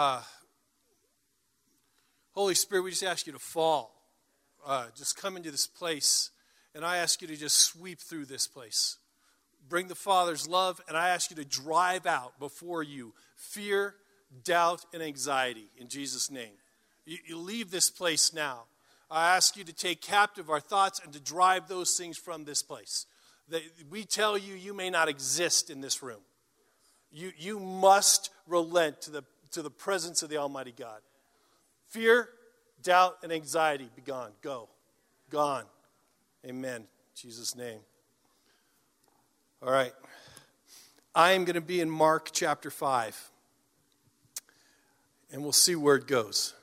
Uh, Holy Spirit, we just ask you to fall. Uh, just come into this place, and I ask you to just sweep through this place. Bring the Father's love, and I ask you to drive out before you fear, doubt, and anxiety in Jesus' name. You, you leave this place now. I ask you to take captive our thoughts and to drive those things from this place. That we tell you, you may not exist in this room. You, you must relent to the, to the presence of the Almighty God. Fear, doubt, and anxiety be gone. Go. Gone. Amen. In Jesus' name. All right. I am going to be in Mark chapter 5. And we'll see where it goes.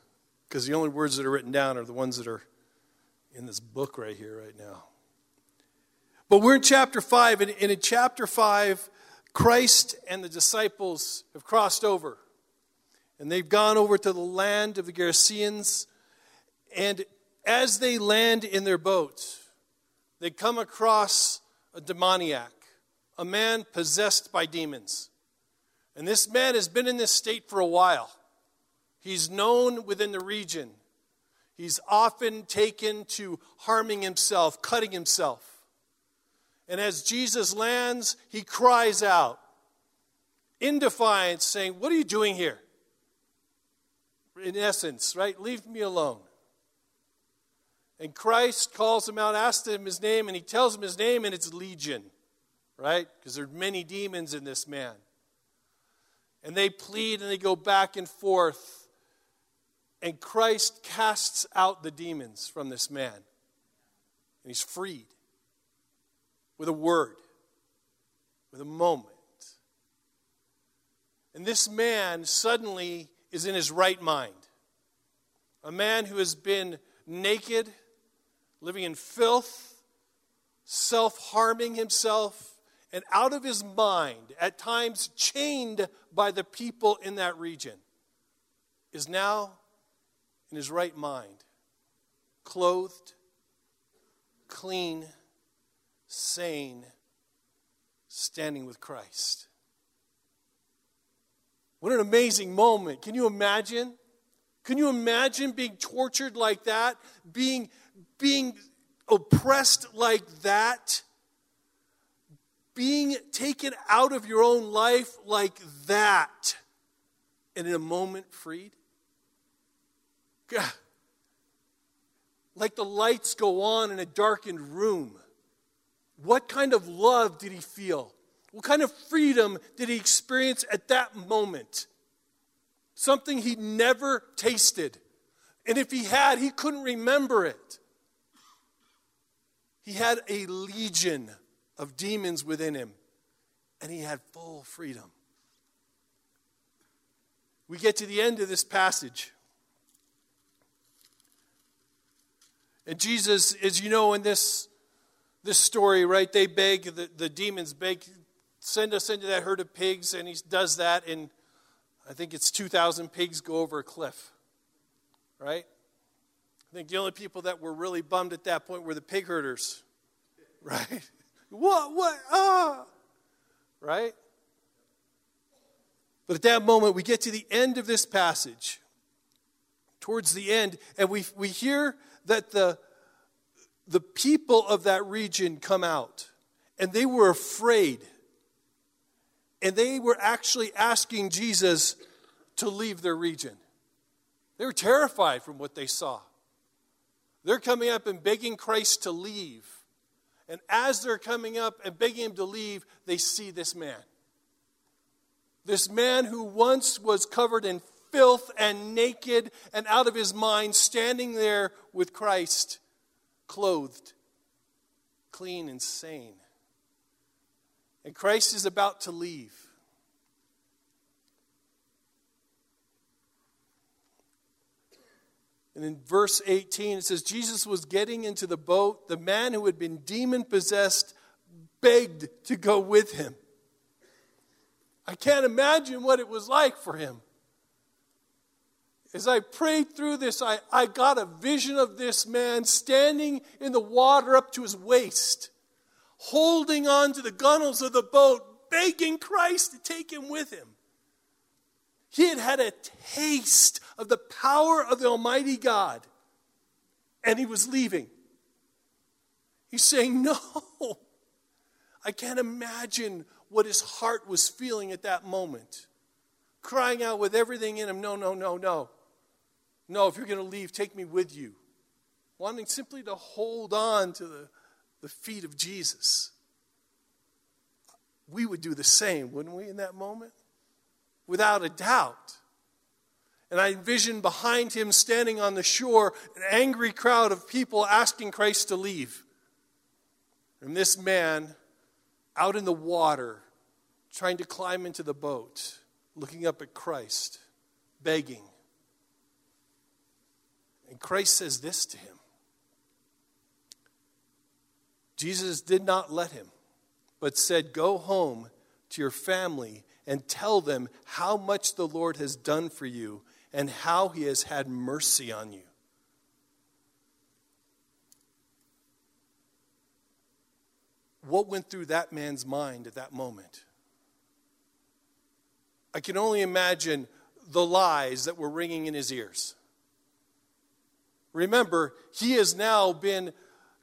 Because the only words that are written down are the ones that are in this book right here, right now. But we're in chapter 5, and in chapter 5, Christ and the disciples have crossed over. And they've gone over to the land of the Gerasenes. And as they land in their boat, they come across a demoniac, a man possessed by demons. And this man has been in this state for a while. He's known within the region. He's often taken to harming himself, cutting himself. And as Jesus lands, he cries out in defiance, saying, What are you doing here? In essence, right? Leave me alone. And Christ calls him out, asks him his name, and he tells him his name, and it's Legion, right? Because there are many demons in this man. And they plead and they go back and forth. And Christ casts out the demons from this man. And he's freed with a word, with a moment. And this man suddenly is in his right mind. A man who has been naked, living in filth, self harming himself, and out of his mind, at times chained by the people in that region, is now in his right mind, clothed, clean, sane, standing with Christ. What an amazing moment. Can you imagine? Can you imagine being tortured like that? Being, being oppressed like that? Being taken out of your own life like that? And in a moment freed? Like the lights go on in a darkened room. What kind of love did he feel? What kind of freedom did he experience at that moment? Something he never tasted. And if he had, he couldn't remember it. He had a legion of demons within him, and he had full freedom. We get to the end of this passage. And Jesus, as you know, in this, this story, right, they beg, the, the demons beg, send us into that herd of pigs, and he does that, and I think it's 2,000 pigs go over a cliff, right? I think the only people that were really bummed at that point were the pig herders, right? what, what, ah, right? But at that moment, we get to the end of this passage, towards the end, and we, we hear that the, the people of that region come out and they were afraid. And they were actually asking Jesus to leave their region. They were terrified from what they saw. They're coming up and begging Christ to leave. And as they're coming up and begging him to leave, they see this man. This man who once was covered in filth and naked and out of his mind, standing there with Christ, clothed, clean, and sane. And Christ is about to leave. And in verse 18, it says, Jesus was getting into the boat. The man who had been demon possessed begged to go with him. I can't imagine what it was like for him. As I prayed through this, I, I got a vision of this man standing in the water up to his waist, holding on to the gunnels of the boat, begging Christ to take him with him. He had had a taste of the power of the Almighty God, and he was leaving. He's saying, No, I can't imagine what his heart was feeling at that moment. Crying out with everything in him, No, no, no, no. No, if you're going to leave, take me with you. Wanting simply to hold on to the, the feet of Jesus. We would do the same, wouldn't we, in that moment? Without a doubt. And I envision behind him, standing on the shore, an angry crowd of people asking Christ to leave. And this man out in the water, trying to climb into the boat, looking up at Christ, begging. And Christ says this to him Jesus did not let him, but said, Go home to your family and tell them how much the Lord has done for you and how he has had mercy on you. What went through that man's mind at that moment? I can only imagine the lies that were ringing in his ears. Remember, he has now been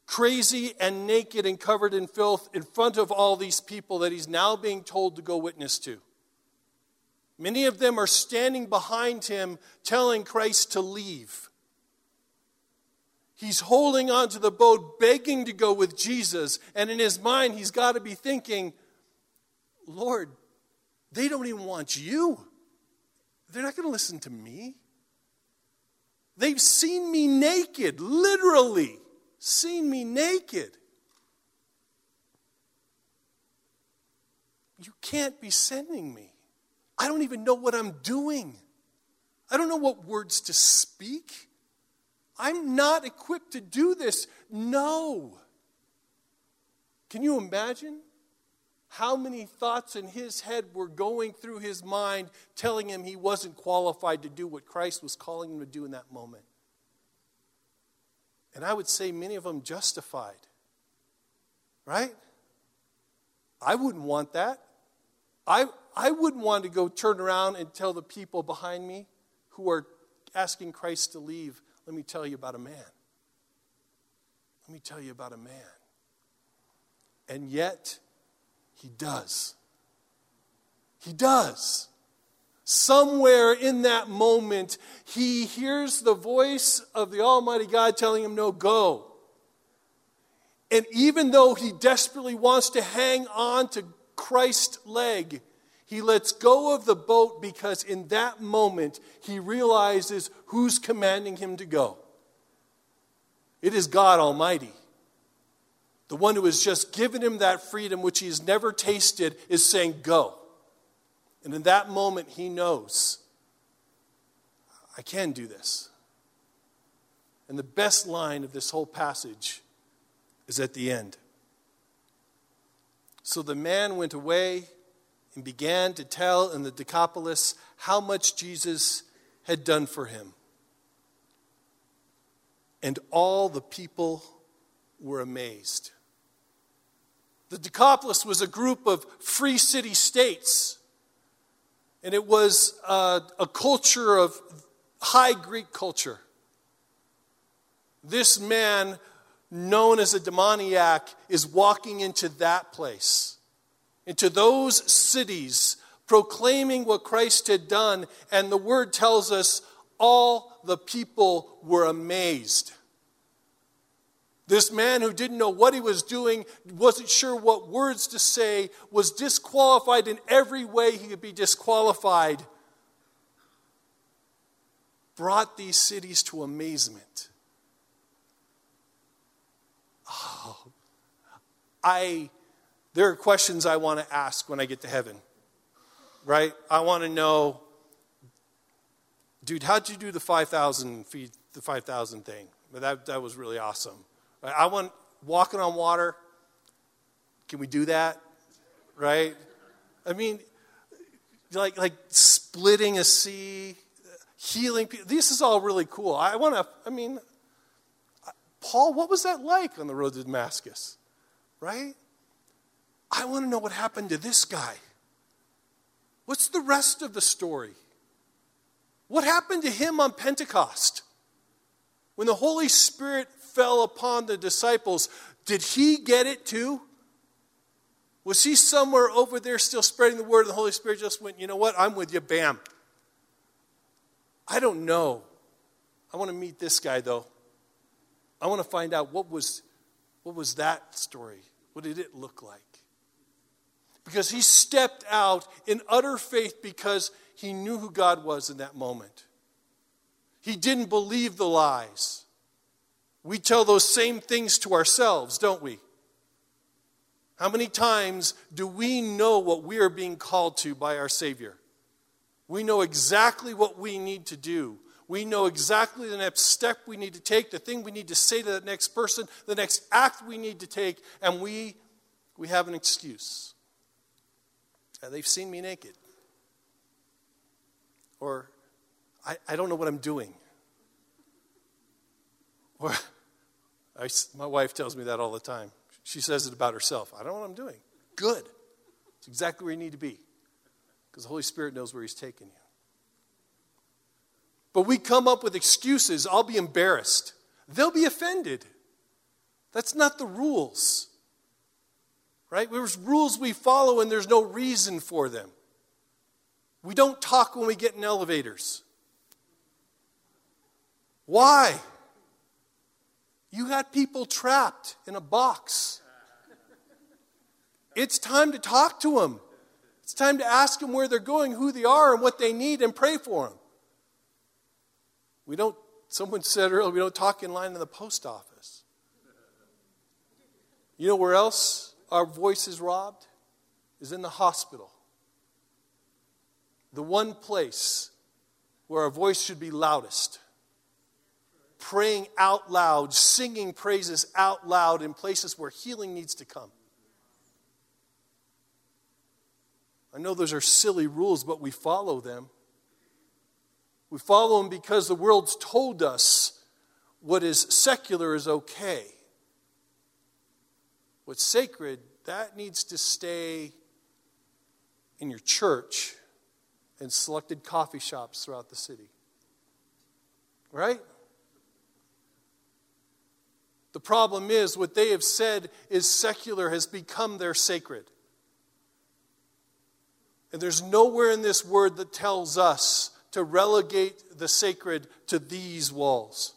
crazy and naked and covered in filth in front of all these people that he's now being told to go witness to. Many of them are standing behind him, telling Christ to leave. He's holding on to the boat, begging to go with Jesus. And in his mind, he's got to be thinking, Lord, they don't even want you. They're not going to listen to me. They've seen me naked, literally, seen me naked. You can't be sending me. I don't even know what I'm doing. I don't know what words to speak. I'm not equipped to do this. No. Can you imagine how many thoughts in his head were going through his mind telling him he wasn't qualified to do what Christ was calling him to do in that moment? And I would say many of them justified. Right? I wouldn't want that. I, I wouldn't want to go turn around and tell the people behind me who are asking Christ to leave, let me tell you about a man. Let me tell you about a man. And yet, he does. He does. Somewhere in that moment, he hears the voice of the Almighty God telling him, No, go. And even though he desperately wants to hang on to Christ's leg, he lets go of the boat because in that moment he realizes who's commanding him to go. It is God Almighty. The one who has just given him that freedom which he has never tasted is saying, Go. And in that moment, he knows, I can do this. And the best line of this whole passage is at the end. So the man went away and began to tell in the Decapolis how much Jesus had done for him. And all the people were amazed. The Decapolis was a group of free city states, and it was uh, a culture of high Greek culture. This man, known as a demoniac, is walking into that place into those cities, proclaiming what Christ had done. And the word tells us all the people were amazed. This man who didn't know what he was doing, wasn't sure what words to say, was disqualified in every way he could be disqualified, brought these cities to amazement. Oh, I there are questions I want to ask when I get to heaven, right? I want to know, dude, how'd you do the 5,000 feet, the 5,000 thing? That, that was really awesome. I want walking on water. Can we do that? Right? I mean, like, like splitting a sea, healing people. This is all really cool. I want to, I mean, Paul, what was that like on the road to Damascus? Right? I want to know what happened to this guy. What's the rest of the story? What happened to him on Pentecost? When the Holy Spirit fell upon the disciples, did he get it too? Was he somewhere over there still spreading the word, and the Holy Spirit just went, you know what, I'm with you, bam. I don't know. I want to meet this guy, though. I want to find out what was, what was that story? What did it look like? Because he stepped out in utter faith because he knew who God was in that moment. He didn't believe the lies. We tell those same things to ourselves, don't we? How many times do we know what we are being called to by our Savior? We know exactly what we need to do. We know exactly the next step we need to take, the thing we need to say to the next person, the next act we need to take, and we, we have an excuse. They've seen me naked. Or, I, I don't know what I'm doing. Or, I, my wife tells me that all the time. She says it about herself. I don't know what I'm doing. Good. It's exactly where you need to be because the Holy Spirit knows where He's taking you. But we come up with excuses. I'll be embarrassed. They'll be offended. That's not the rules. Right? There's rules we follow and there's no reason for them. We don't talk when we get in elevators. Why? You got people trapped in a box. It's time to talk to them. It's time to ask them where they're going, who they are, and what they need, and pray for them. We don't, someone said earlier, we don't talk in line in the post office. You know where else our voice is robbed? Is in the hospital. The one place where our voice should be loudest praying out loud, singing praises out loud in places where healing needs to come. I know those are silly rules, but we follow them. We follow them because the world's told us what is secular is okay. What's sacred, that needs to stay in your church and selected coffee shops throughout the city. Right? The problem is, what they have said is secular has become their sacred. And there's nowhere in this word that tells us to relegate the sacred to these walls.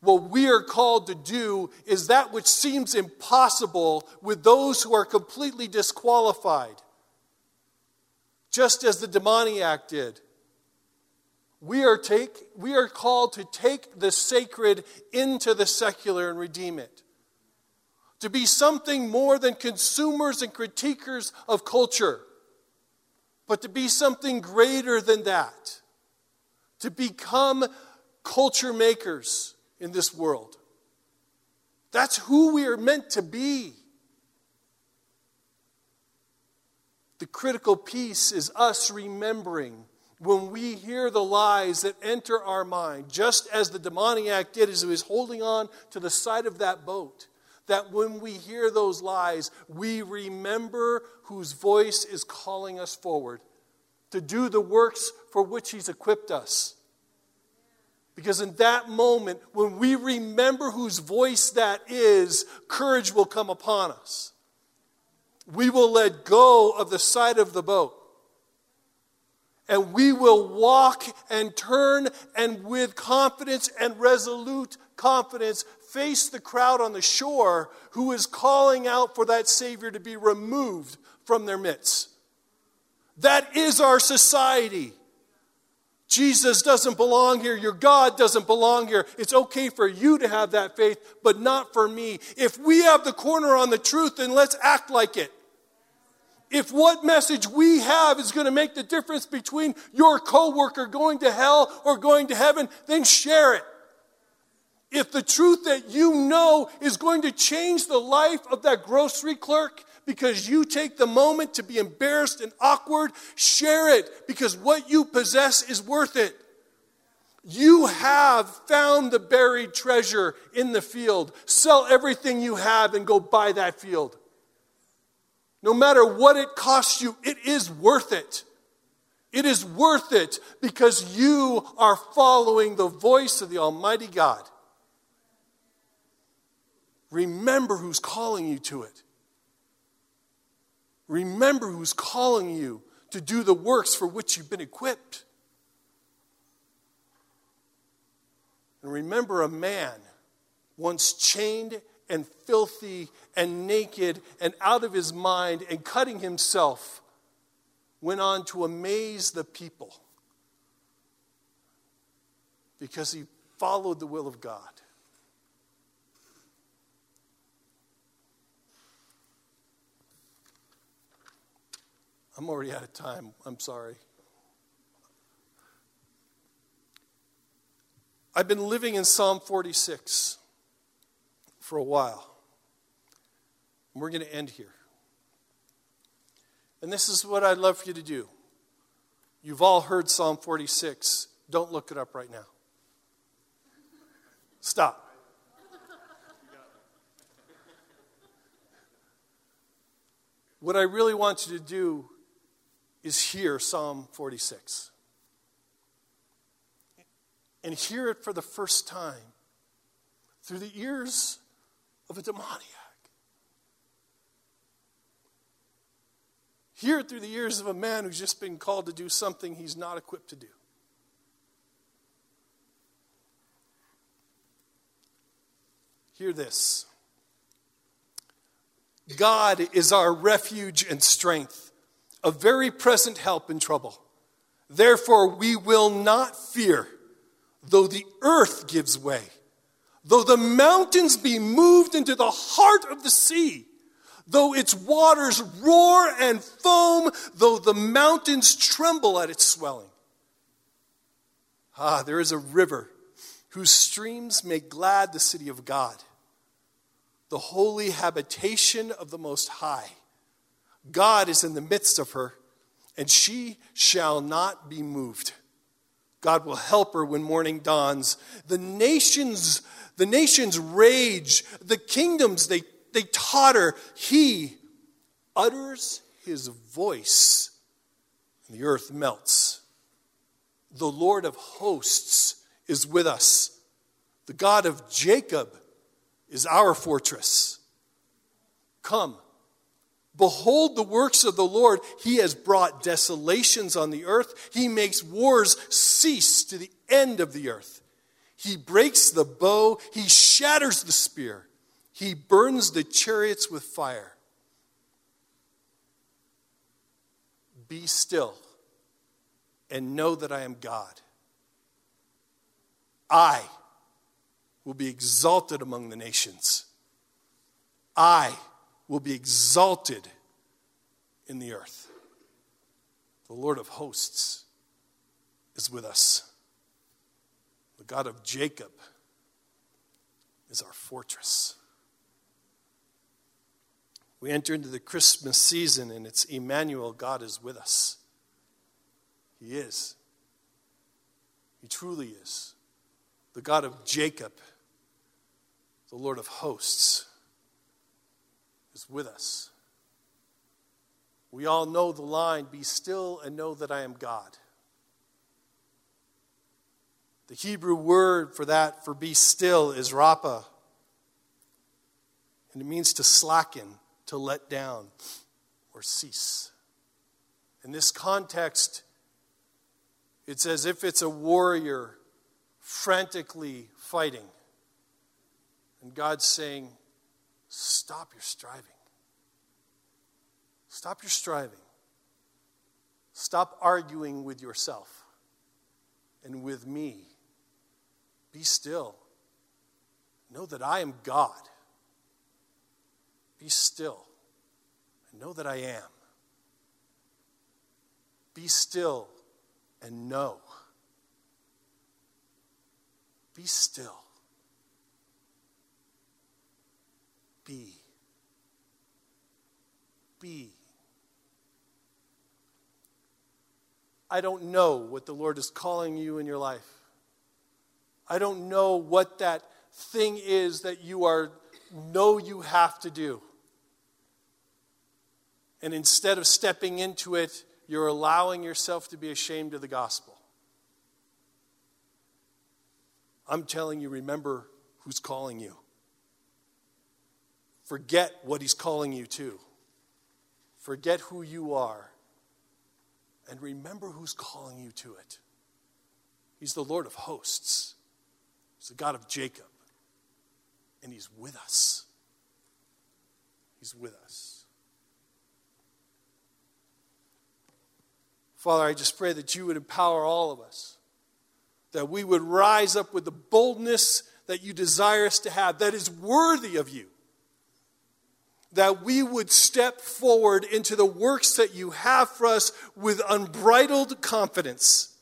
What we are called to do is that which seems impossible with those who are completely disqualified, just as the demoniac did. We are, take, we are called to take the sacred into the secular and redeem it. To be something more than consumers and critiquers of culture, but to be something greater than that. To become culture makers in this world. That's who we are meant to be. The critical piece is us remembering when we hear the lies that enter our mind, just as the demoniac did as he was holding on to the side of that boat, that when we hear those lies, we remember whose voice is calling us forward to do the works for which he's equipped us. Because in that moment, when we remember whose voice that is, courage will come upon us. We will let go of the side of the boat and we will walk and turn and with confidence and resolute confidence face the crowd on the shore who is calling out for that Savior to be removed from their midst. That is our society. Jesus doesn't belong here. Your God doesn't belong here. It's okay for you to have that faith, but not for me. If we have the corner on the truth, then let's act like it. If what message we have is going to make the difference between your coworker going to hell or going to heaven, then share it. If the truth that you know is going to change the life of that grocery clerk because you take the moment to be embarrassed and awkward, share it because what you possess is worth it. You have found the buried treasure in the field. Sell everything you have and go buy that field. No matter what it costs you, it is worth it. It is worth it because you are following the voice of the Almighty God. Remember who's calling you to it. Remember who's calling you to do the works for which you've been equipped. And remember a man once chained and filthy and naked and out of his mind and cutting himself went on to amaze the people because he followed the will of God. I'm already out of time. I'm sorry. I've been living in Psalm 46 for a while. We're going to end here. And this is what I'd love for you to do. You've all heard Psalm 46. Don't look it up right now. Stop. What I really want you to do is hear Psalm 46 and hear it for the first time through the ears of a demoniac. Hear it through the ears of a man who's just been called to do something he's not equipped to do. Hear this God is our refuge and strength, a very present help in trouble. Therefore, we will not fear, though the earth gives way, though the mountains be moved into the heart of the sea Though its waters roar and foam, though the mountains tremble at its swelling. Ah, there is a river whose streams make glad the city of God, the holy habitation of the Most High. God is in the midst of her, and she shall not be moved. God will help her when morning dawns. The nations, the nations rage, the kingdoms they they totter. He utters his voice, and the earth melts. The Lord of hosts is with us. The God of Jacob is our fortress. Come, behold the works of the Lord. He has brought desolations on the earth, He makes wars cease to the end of the earth. He breaks the bow, He shatters the spear. He burns the chariots with fire. Be still and know that I am God. I will be exalted among the nations. I will be exalted in the earth. The Lord of hosts is with us. The God of Jacob is our fortress. We enter into the Christmas season and it's Emmanuel, God is with us. He is. He truly is. The God of Jacob, the Lord of hosts, with us. We all know the line be still and know that I am God. The Hebrew word for that, for be still, is rapa. And it means to slacken to let down or cease. In this context, it's as if it's a warrior frantically fighting. And God's saying, Stop your striving. Stop your striving. Stop arguing with yourself and with me. Be still. Know that I am God. Be still and know that I am. Be still and know. Be still. Be. Be. I don't know what the Lord is calling you in your life. I don't know what that thing is that you are know you have to do. And instead of stepping into it you're allowing yourself to be ashamed of the gospel. I'm telling you, remember who's calling you. Forget what he's calling you to. Forget who you are. And remember who's calling you to it. He's the Lord of hosts, He's the God of Jacob. And He's with us. He's with us. Father, I just pray that you would empower all of us, that we would rise up with the boldness that you desire us to have, that is worthy of you that we would step forward into the works that you have for us with unbridled confidence,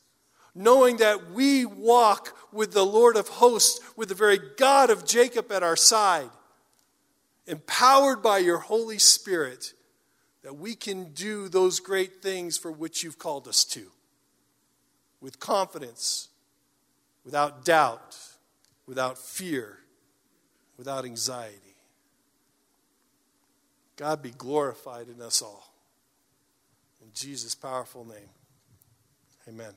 knowing that we walk with the Lord of hosts, with the very God of Jacob at our side, empowered by your Holy Spirit, that we can do those great things for which you've called us to, with confidence, without doubt, without fear, without anxiety. God be glorified in us all. In Jesus' powerful name, amen.